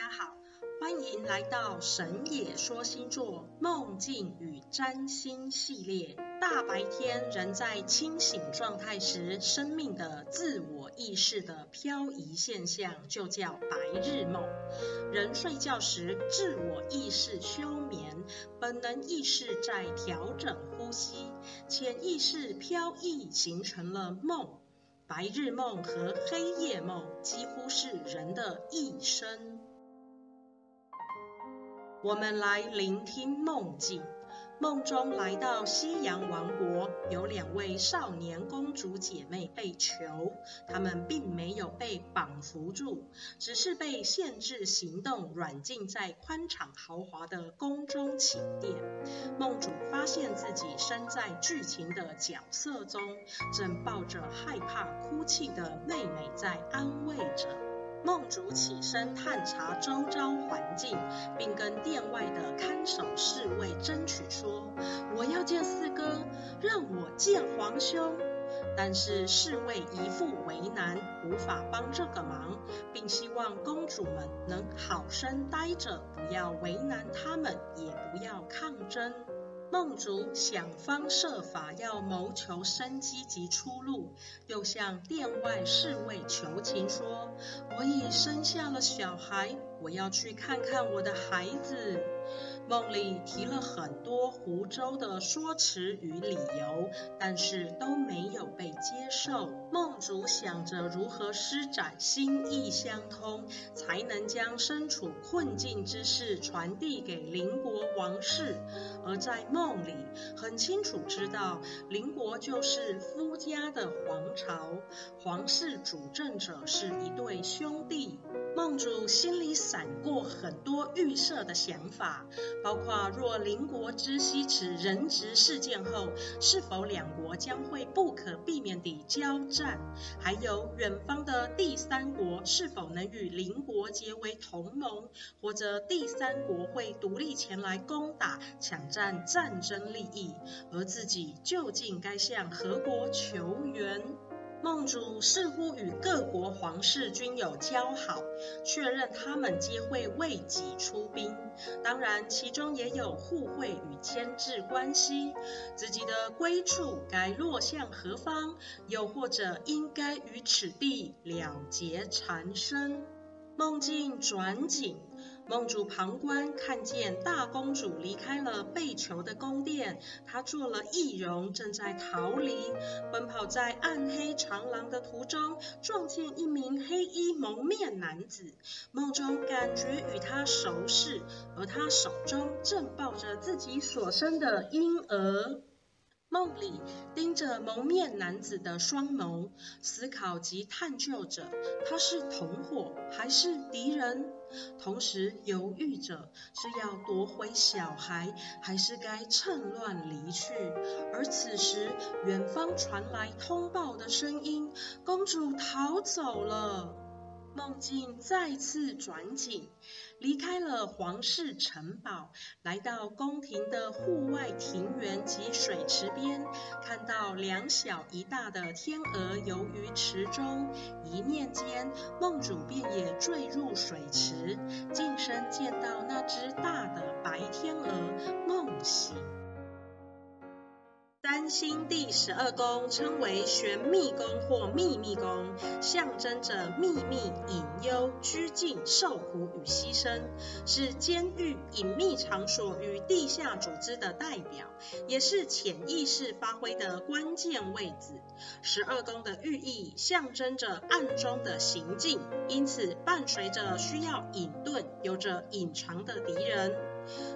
大家好，欢迎来到神野说星座梦境与占星系列。大白天人在清醒状态时，生命的自我意识的漂移现象就叫白日梦。人睡觉时，自我意识休眠，本能意识在调整呼吸，潜意识飘逸形成了梦。白日梦和黑夜梦几乎是人的一生。我们来聆听梦境。梦中来到西洋王国，有两位少年公主姐妹被囚，她们并没有被绑缚住，只是被限制行动，软禁在宽敞豪华的宫中寝殿。梦主发现自己身在剧情的角色中，正抱着害怕哭泣的妹妹在安慰着。梦主起身探查周遭环境，并跟殿外的看守侍卫争取说：“我要见四哥，让我见皇兄。”但是侍卫一副为难，无法帮这个忙，并希望公主们能好生待着，不要为难他们，也不要抗争。梦竹想方设法要谋求生机及出路，又向殿外侍卫求情说：“我已生下了小孩，我要去看看我的孩子。”梦里提了很多湖州的说辞与理由，但是都没有被接受。梦主想着如何施展心意相通，才能将身处困境之事传递给邻国王室。而在梦里，很清楚知道邻国就是夫家的皇朝，皇室主政者是一对兄弟。梦主心里闪过很多预设的想法，包括若邻国知悉此人质事件后，是否两国将会不可避免地交战，还有远方的第三国是否能与邻国结为同盟，或者第三国会独立前来攻打，抢占战争利益，而自己究竟该向何国求援？梦主似乎与各国皇室均有交好，确认他们皆会为己出兵。当然，其中也有互惠与牵制关系。自己的归处该落向何方？又或者应该与此地了结缠生？梦境转景，梦主旁观，看见大公主离开了被囚的宫殿，她做了易容，正在逃离，奔跑在暗黑长廊的途中，撞见一名黑衣蒙面男子，梦中感觉与他熟识，而他手中正抱着自己所生的婴儿。梦里盯着蒙面男子的双眸，思考及探究着他是同伙还是敌人，同时犹豫着是要夺回小孩，还是该趁乱离去。而此时，远方传来通报的声音：公主逃走了。梦境再次转景，离开了皇室城堡，来到宫廷的户外庭园及水池边，看到两小一大的天鹅游于池中，一念间，梦主便也坠入水池，近身见到那只大的白天鹅，梦醒。占星第十二宫称为玄秘宫或秘密宫，象征着秘密、隐忧、拘禁、受苦与牺牲，是监狱、隐秘场所与地下组织的代表，也是潜意识发挥的关键位置。十二宫的寓意象征着暗中的行径，因此伴随着需要隐遁、有着隐藏的敌人。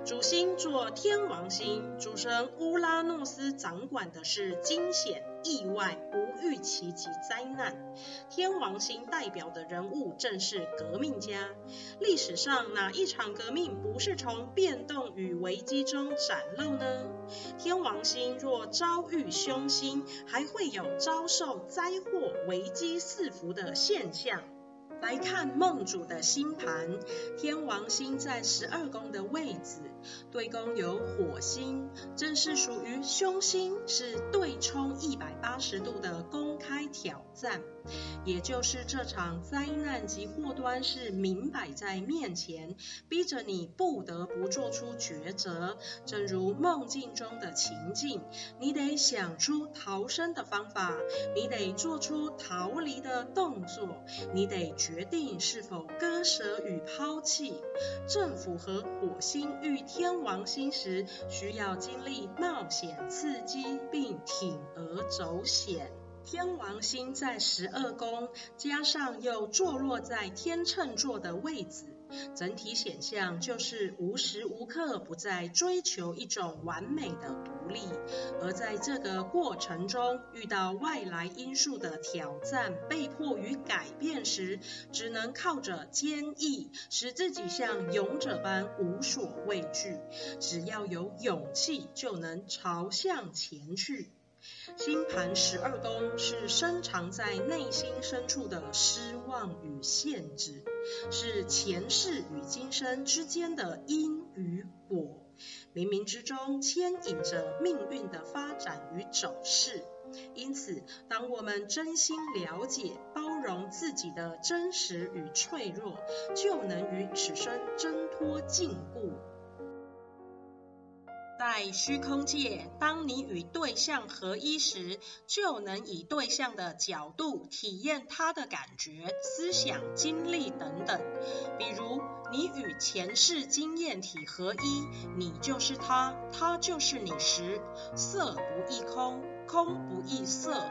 主星做天王星，主神乌拉诺斯掌管的是惊险、意外、不预期及灾难。天王星代表的人物正是革命家。历史上哪一场革命不是从变动与危机中展露呢？天王星若遭遇凶星，还会有遭受灾祸、危机四伏的现象。来看梦主的星盘，天王星在十二宫的位置，对宫有火星，正是属于凶星，是对冲一百八十度的宫开挑战。也就是这场灾难及祸端是明摆在面前，逼着你不得不做出抉择。正如梦境中的情境，你得想出逃生的方法，你得做出逃离的动作，你得决定是否割舍与抛弃。正符合火星遇天王星时，需要经历冒险刺激，并铤而走险。天王星在十二宫，加上又坐落在天秤座的位置，整体显象就是无时无刻不在追求一种完美的独立，而在这个过程中遇到外来因素的挑战，被迫于改变时，只能靠着坚毅，使自己像勇者般无所畏惧。只要有勇气，就能朝向前去。星盘十二宫是深藏在内心深处的失望与限制，是前世与今生之间的因与果，冥冥之中牵引着命运的发展与走势。因此，当我们真心了解、包容自己的真实与脆弱，就能与此生挣脱禁锢。在虚空界，当你与对象合一时，就能以对象的角度体验他的感觉、思想、经历等等。比如，你与前世经验体合一，你就是他，他就是你时，色不异空，空不异色。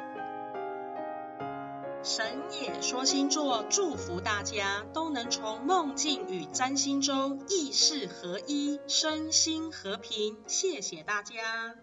神也说星座祝福大家都能从梦境与占星中意识合一，身心和平。谢谢大家。